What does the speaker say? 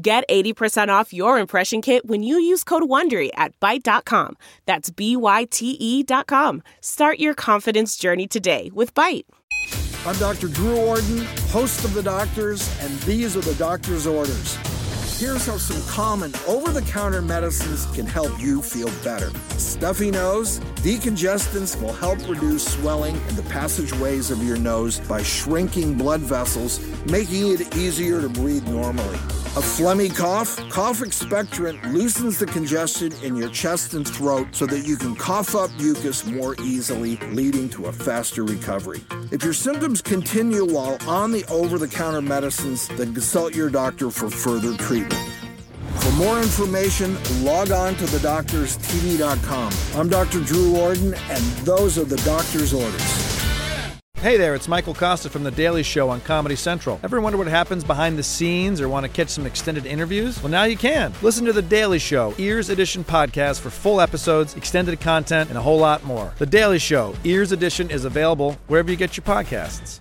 Get 80% off your impression kit when you use code WONDERY at Byte.com. That's B-Y-T-E dot com. Start your confidence journey today with Byte. I'm Dr. Drew Ordon, host of The Doctors, and these are the doctor's orders. Here's how some common over the counter medicines can help you feel better. Stuffy nose, decongestants will help reduce swelling in the passageways of your nose by shrinking blood vessels, making it easier to breathe normally. A phlegmy cough? Cough expectorant loosens the congestion in your chest and throat so that you can cough up mucus more easily, leading to a faster recovery. If your symptoms continue while on the over the counter medicines, then consult your doctor for further treatment. More information, log on to thedoctorstv.com. I'm Dr. Drew Ordon, and those are the doctor's orders. Hey there, it's Michael Kosta from The Daily Show on Comedy Central. Ever wonder what happens behind the scenes or want to catch some extended interviews? Well, now you can. Listen to The Daily Show, Ears Edition podcast for full episodes, extended content, and a whole lot more. The Daily Show, Ears Edition is available wherever you get your podcasts.